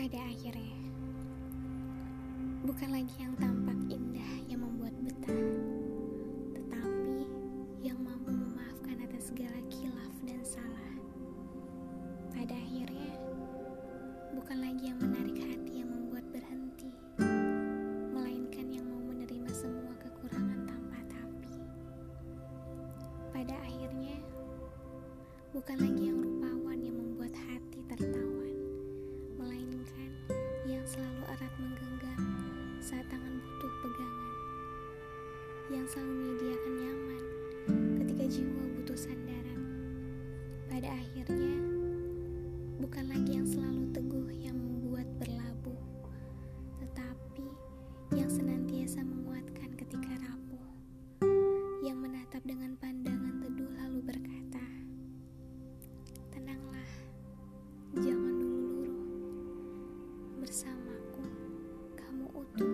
Pada akhirnya, bukan lagi yang tampak indah yang membuat betah, tetapi yang mampu memaafkan atas segala kilaf dan salah. Pada akhirnya, bukan lagi yang menarik hati yang membuat berhenti, melainkan yang mau menerima semua kekurangan tanpa tapi. Pada akhirnya, bukan lagi yang yang selalu menyediakan nyaman ketika jiwa butuh sandaran. Pada akhirnya, bukan lagi yang selalu teguh yang membuat berlabuh, tetapi yang senantiasa menguatkan ketika rapuh, yang menatap dengan pandangan teduh lalu berkata, "Tenanglah, jangan dulu luruh bersamaku, kamu utuh."